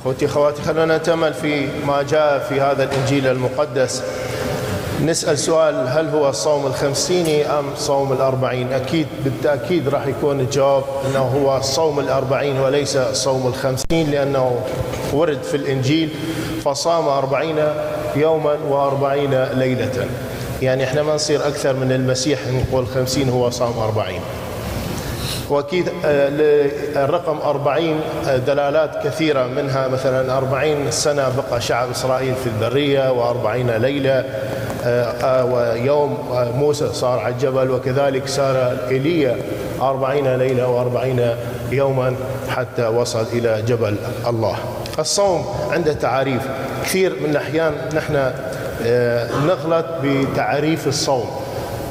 اخوتي خواتي خلونا نتامل في ما جاء في هذا الإنجيل المقدس. نسأل سؤال هل هو الصوم الخمسيني أم صوم الأربعين؟ أكيد بالتأكيد راح يكون الجواب إنه هو صوم الأربعين وليس صوم الخمسين لأنه ورد في الإنجيل فصام أربعين يوما وأربعين ليلة. يعني إحنا ما نصير أكثر من المسيح نقول خمسين هو صام أربعين. واكيد آه، الرقم 40 آه، دلالات كثيرة منها مثلا 40 سنة بقى شعب إسرائيل في البرية و40 ليلة آه، ويوم موسى صار على الجبل وكذلك سار إيليا 40 ليلة و40 يوما حتى وصل إلى جبل الله. الصوم عنده تعاريف كثير من الأحيان نحن نغلط بتعريف الصوم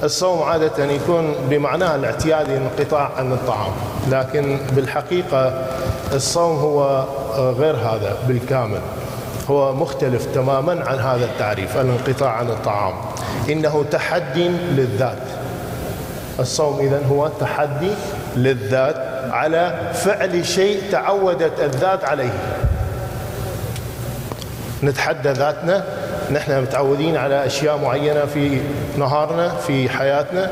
الصوم عادة يكون بمعناه الاعتيادي الانقطاع عن الطعام لكن بالحقيقة الصوم هو غير هذا بالكامل هو مختلف تماما عن هذا التعريف الانقطاع عن الطعام إنه تحدي للذات. الصوم إذن هو تحدي للذات على فعل شيء تعودت الذات عليه. نتحدى ذاتنا نحن متعودين على أشياء معينة في نهارنا في حياتنا.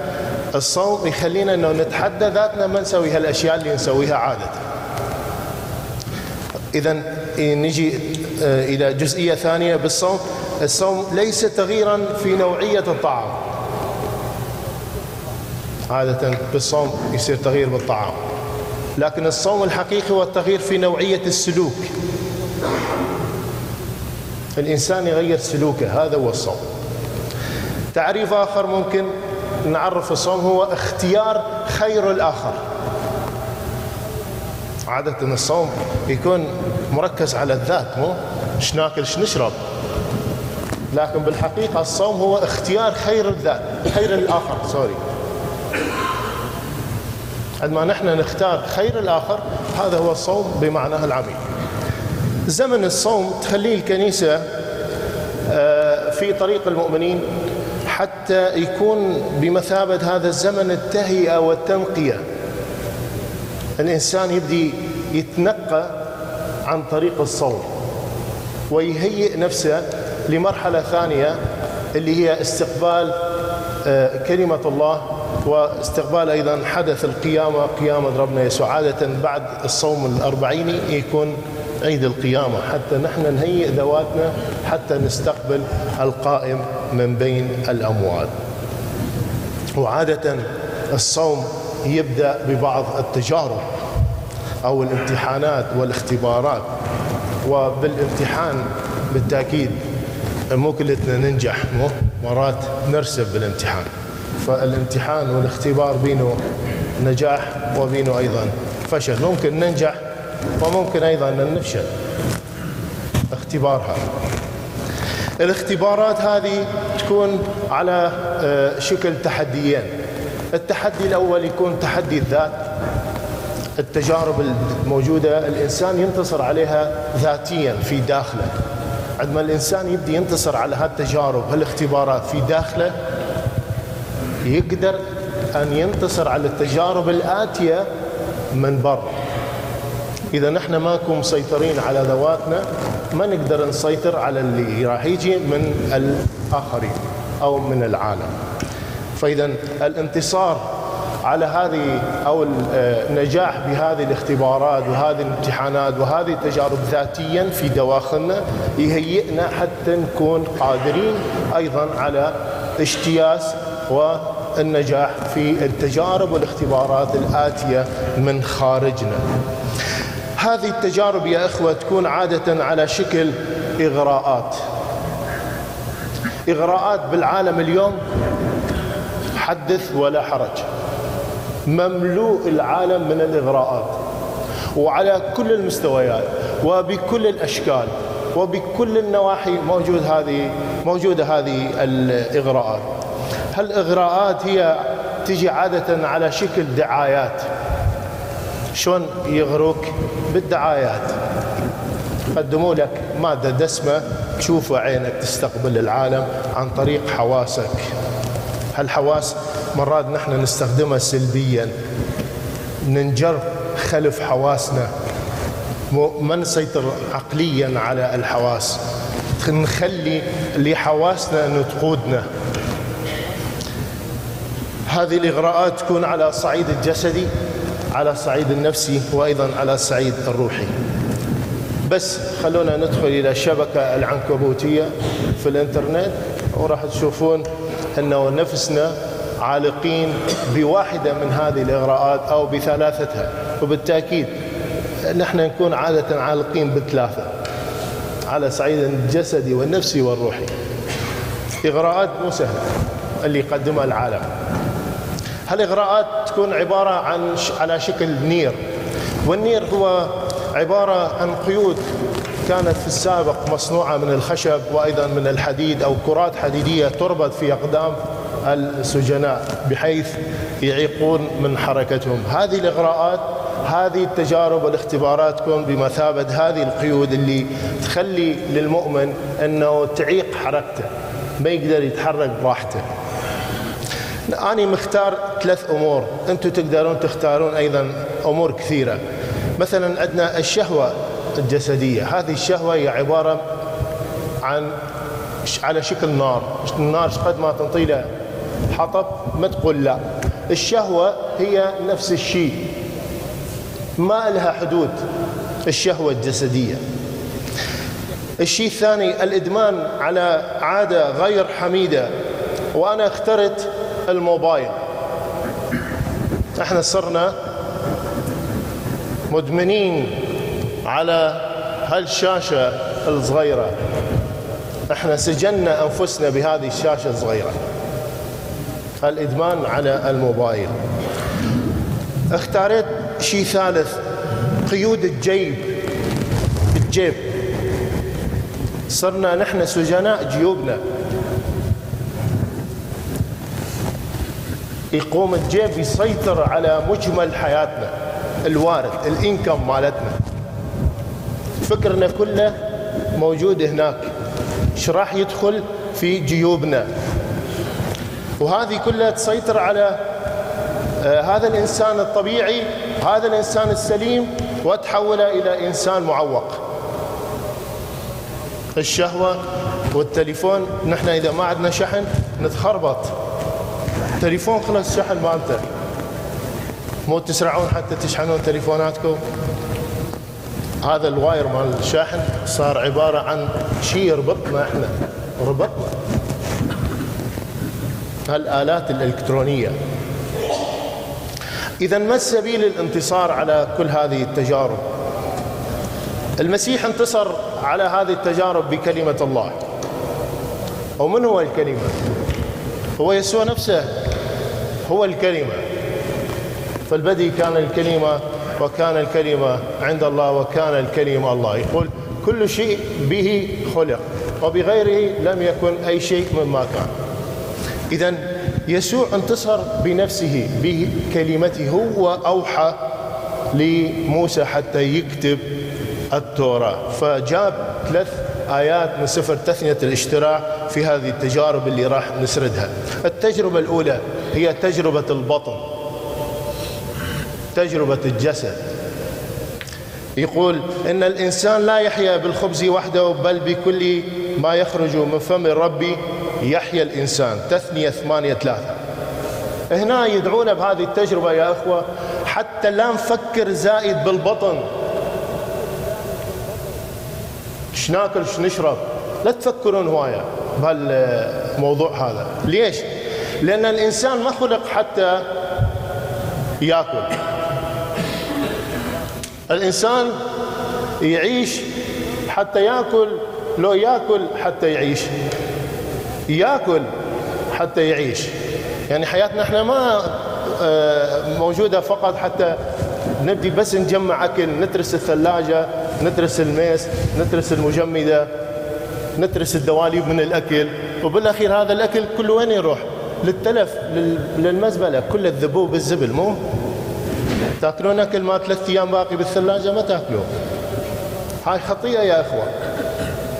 الصوم يخلينا إنه نتحدى ذاتنا ما نسوي هالأشياء اللي نسويها عادة. اذا نجي آه، إلى جزئية ثانية بالصوم. الصوم ليس تغييرا في نوعية الطعام. عادة بالصوم يصير تغيير بالطعام. لكن الصوم الحقيقي هو التغيير في نوعية السلوك. الإنسان يغير سلوكه هذا هو الصوم. تعريف آخر ممكن نعرف الصوم هو اختيار خير الآخر. عادة الصوم يكون مركز على الذات مو؟ إيش ناكل إيش نشرب. لكن بالحقيقة الصوم هو اختيار خير الذات خير الآخر سوري. عندما نحن نختار خير الآخر هذا هو الصوم بمعناه العميق. زمن الصوم تخليه الكنيسة في طريق المؤمنين حتى يكون بمثابة هذا الزمن التهيئة والتنقية. الإنسان يبدي يتنقى عن طريق الصوم ويهيئ نفسه لمرحلة ثانية اللي هي استقبال آه، كلمة الله واستقبال أيضا حدث القيامة قيامة ربنا يسوع. عادة بعد الصوم الأربعيني يكون عيد القيامة. حتى نحن نهيئ ذواتنا حتى نستقبل القائم من بين الأموات وعادة الصوم يبدأ ببعض التجارب أو الامتحانات والاختبارات. وبالامتحان بالتأكيد مو كلتنا ننجح مو؟ مرات نرسب بالامتحان. فالامتحان والاختبار بينه نجاح وبينه أيضا فشل. ممكن ننجح وممكن أيضا أن نفشل اختبارها. الاختبارات هذه تكون على آه، شكل تحديين. التحدي الأول يكون تحدي الذات. التجارب الموجودة الإنسان ينتصر عليها ذاتيا في داخله. عندما الإنسان يبدي ينتصر على هالتجارب هالاختبارات في داخله يقدر أن ينتصر على التجارب الآتية من برا إذا نحن ما نكون مسيطرين على ذواتنا ما نقدر نسيطر على اللي راح يجي من الآخرين أو من العالم. فإذا الانتصار على هذه أو النجاح بهذه الاختبارات وهذه الامتحانات وهذه التجارب ذاتيا في دواخلنا يهيئنا حتى نكون قادرين أيضا على اجتياز والنجاح في التجارب والاختبارات الآتية من خارجنا. هذه التجارب يا إخوة تكون عادة على شكل إغراءات. إغراءات بالعالم اليوم حدث ولا حرج. مملوء العالم من الإغراءات. وعلى كل المستويات وبكل الأشكال وبكل النواحي موجود هذه موجودة هذه الإغراءات. هالإغراءات هي تجي عادة على شكل دعايات. شلون يغروك بالدعايات. يقدموا لك مادة دسمة تشوف عينك تستقبل العالم عن طريق حواسك. هالحواس مرات نحن نستخدمها سلبيا. ننجر خلف حواسنا. ما نسيطر عقليا على الحواس. نخلي لحواسنا أن تقودنا هذه الإغراءات تكون على الصعيد الجسدي. على الصعيد النفسي وأيضا على الصعيد الروحي بس خلونا ندخل إلى الشبكة العنكبوتية في الإنترنت وراح تشوفون أنه نفسنا عالقين بواحدة من هذه الإغراءات أو بثلاثتها. وبالتأكيد نحن نكون عادة عالقين بالثلاثة على صعيد الجسدي والنفسي والروحي إغراءات مو سهلة اللي يقدمها العالم. هالإغراءات تكون عبارة عن على شكل نير. والنير هو عبارة عن قيود كانت في السابق مصنوعة من الخشب وأيضا من الحديد أو كرات حديدية تربط في أقدام السجناء بحيث يعيقون من حركتهم. هذه الإغراءات هذه التجارب والاختبارات تكون بمثابة هذه القيود اللي تخلي للمؤمن أنه تعيق حركته ما يقدر يتحرك براحته. أنا مختار ثلاث أمور. أنتم تقدرون تختارون أيضا أمور كثيرة. مثلا عندنا الشهوة الجسدية. هذه الشهوة هي عبارة عن على شكل نار. النار قد ما تنطي له حطب؟ ما تقول لا. الشهوة هي نفس الشيء. ما لها حدود. الشهوة الجسدية. الشيء الثاني الإدمان على عادة غير حميدة. وأنا اخترت الموبايل. إحنا صرنا مدمنين على هالشاشة الصغيرة. إحنا سجلنا انفسنا بهذه الشاشة الصغيرة. الادمان على الموبايل. اختاريت شيء ثالث قيود الجيب. الجيب. صرنا نحن سجناء جيوبنا. يقوم الجيب يسيطر على مجمل حياتنا الوارد الإنكم مالتنا. فكرنا كله موجود هناك. إيش راح يدخل في جيوبنا؟ وهذه كلها تسيطر على آه هذا الإنسان الطبيعي هذا الإنسان السليم وتحوله إلى إنسان معوق. الشهوة والتليفون نحن إذا ما عندنا شحن نتخربط. تليفون خلص شحن مالته مو تسرعون حتى تشحنون تليفوناتكم؟ هذا الواير مال الشاحن صار عبارة عن شيء يربطنا إحنا ربطنا. هالآلات الإلكترونية. إذا ما السبيل الانتصار على كل هذه التجارب؟ المسيح انتصر على هذه التجارب بكلمة الله. ومن هو الكلمة؟ هو يسوع نفسه. هو الكلمة. فالبدي كان الكلمة وكان الكلمة عند الله وكان الكلمة الله. يقول كل شيء به خلق وبغيره لم يكن أي شيء مما كان. إذا يسوع انتصر بنفسه بكلمته هو أوحى لموسى حتى يكتب التوراة. فجاب ثلاث آيات من سفر تثنية الاشتراع في هذه التجارب اللي راح نسردها. التجربة الأولى هي تجربة البطن تجربة الجسد. يقول إن الإنسان لا يحيا بالخبز وحده بل بكل ما يخرج من فم الرب يحيا الإنسان. تثنية ثمانية ثلاثة. هنا يدعونا بهذه التجربة يا أخوة حتى لا نفكر زائد بالبطن. إيش ناكل إيش نشرب لا تفكرون هواية بهالموضوع هذا. ليش؟ لأن الإنسان ما خلق حتى يأكل. الإنسان يعيش حتى يأكل لو يأكل حتى يعيش. يأكل حتى يعيش. يعني حياتنا إحنا ما آه، موجودة فقط حتى نبدي بس نجمع أكل نترس الثلاجة نترس الميس نترس المجمدة نترس الدواليب من الأكل. وبالأخير هذا الأكل كله وين يروح؟ للتلف للمزبلة. كل الذبوب الزبل مو؟ تاكلون اكل ما ثلاث أيام باقي بالثلاجة ما تاكلون هاي خطيئه يا إخوة.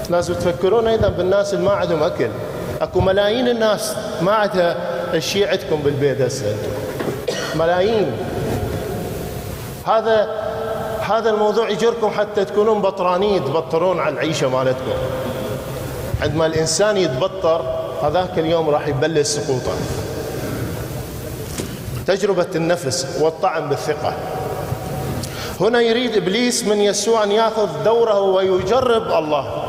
لازم تفكرون أيضا بالناس اللي ما عندهم أكل. أكو ملايين الناس ما عندها الشيء عندكم بالبيت هسه. ملايين. هذا هذا الموضوع يجركم حتى تكونون بطرانين تبطرون على العيشة مالتكم. عندما الإنسان يتبطر هذاك اليوم راح يبلش سقوطه. تجربة النفس والطعن بالثقة. هنا يريد إبليس من يسوع أن يأخذ دوره ويجرب الله.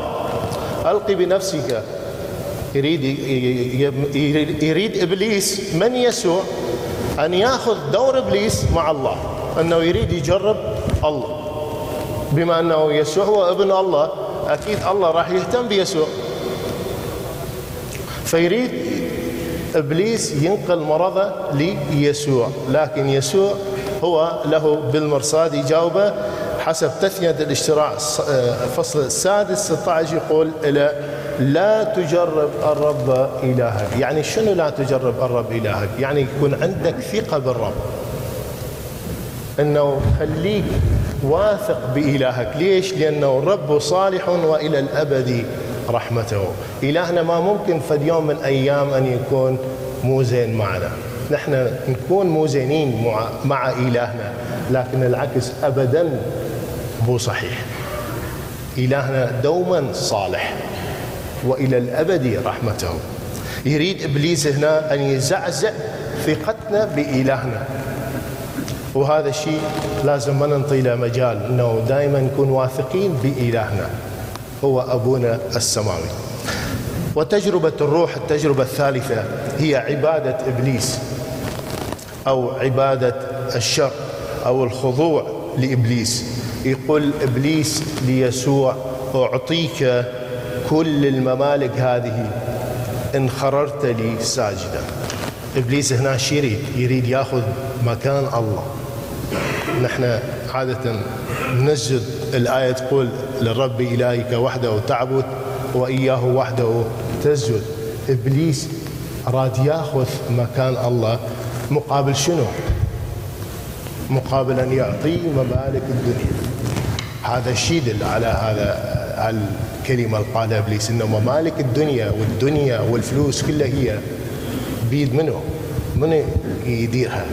ألقي بنفسك. يريد يريد إبليس من يسوع أن يأخذ دور إبليس مع الله. أنه يريد يجرب الله. بما أنه يسوع هو ابن الله أكيد الله راح يهتم بيسوع. فيريد إبليس ينقل مرضه ليسوع. لكن يسوع هو له بالمرصاد يجاوبه حسب تثنية الاشتراع الفصل السادس 16 يقول إلى لا تجرب الرب إلهك. يعني شنو لا تجرب الرب إلهك؟ يعني يكون عندك ثقة بالرب. أنه خليك واثق بإلهك. ليش؟ لأنه الرب صالح وإلى الأبد. رحمته. إلهنا ما ممكن في يوم من أيام أن يكون مو زين معنا. نحن نكون مو زينين مع, مع إلهنا لكن العكس أبدا مو صحيح. إلهنا دوما صالح وإلى الأبد رحمته. يريد إبليس هنا أن يزعزع ثقتنا بإلهنا. وهذا الشيء لازم ما ننطي له مجال إنه دائما نكون واثقين بإلهنا. هو أبونا السماوي. وتجربة الروح التجربة الثالثة هي عبادة إبليس أو عبادة الشر أو الخضوع لإبليس. يقول إبليس ليسوع أعطيك كل الممالك هذه إن خررت لي ساجدا. إبليس هنا شو يريد يريد يأخذ مكان الله. نحن عادة نسجد الآية تقول للرب إلهك وحده تعبد وإياه وحده تسجد. إبليس راد ياخذ مكان الله مقابل شنو؟ مقابل أن يعطيه ممالك الدنيا. هذا الشيء على هذا الكلمة قالها إبليس إنه ممالك الدنيا والدنيا والفلوس كلها هي بيد منه. من يديرها؟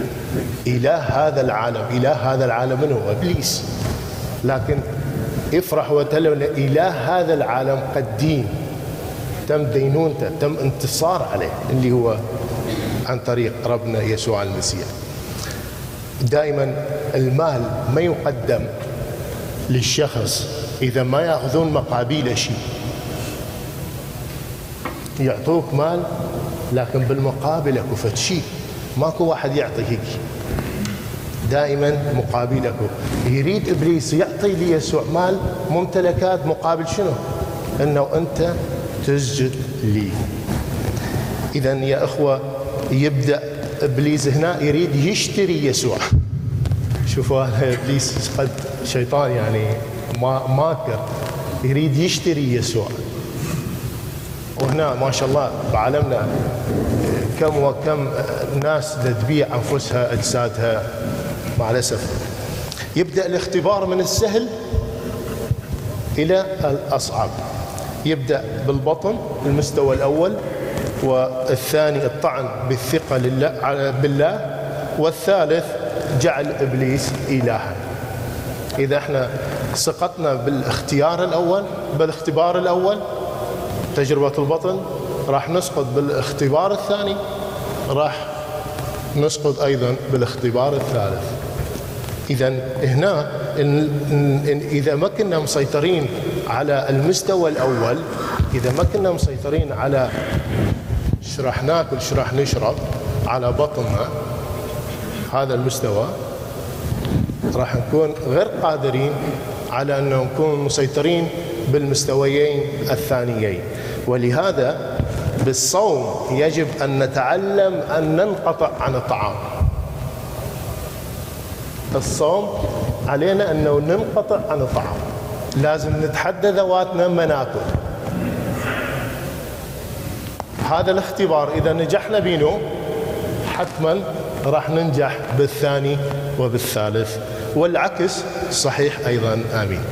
إله هذا العالم. إله هذا العالم منه إبليس. لكن افرح وتلو إله هذا العالم قد دين. تم دينونته تم انتصار عليه اللي هو عن طريق ربنا يسوع المسيح. دائما المال ما يقدم للشخص إذا ما يأخذون مقابيل شيء. يعطوك مال لكن بالمقابل أكو فد شيء. ماكو واحد يعطي هيك. دائما مقابل اكو يريد إبليس يعطي ليسوع مال ممتلكات مقابل شنو؟ أنه أنت تسجد لي. اذا يا إخوة يبدأ إبليس هنا يريد يشتري يسوع. شوفوا إبليس قد شيطان يعني ما ماكر. يريد يشتري يسوع. وهنا ما شاء الله بعالمنا كم وكم ناس تبيع أنفسها أجسادها. مع الاسف يبدأ الاختبار من السهل إلى الأصعب. يبدأ بالبطن المستوى الأول والثاني الطعن بالثقة لله بالله والثالث جعل إبليس إلها. إذا إحنا سقطنا بالاختيار الأول بالاختبار الأول تجربة البطن راح نسقط بالاختبار الثاني راح نسقط أيضا بالاختبار الثالث. اذا هنا إن إذا ما كنا مسيطرين على المستوى الأول إذا ما كنا مسيطرين على إيش راح ناكل إيش راح نشرب على بطننا هذا المستوى راح نكون غير قادرين على أن نكون مسيطرين بالمستويين الثانيين. ولهذا بالصوم يجب أن نتعلم أن ننقطع عن الطعام. الصوم علينا أنه ننقطع عن الطعام. لازم نتحدى ذواتنا ما ناكل هذا الاختبار إذا نجحنا بينه حتما راح ننجح بالثاني وبالثالث والعكس صحيح أيضا آمين.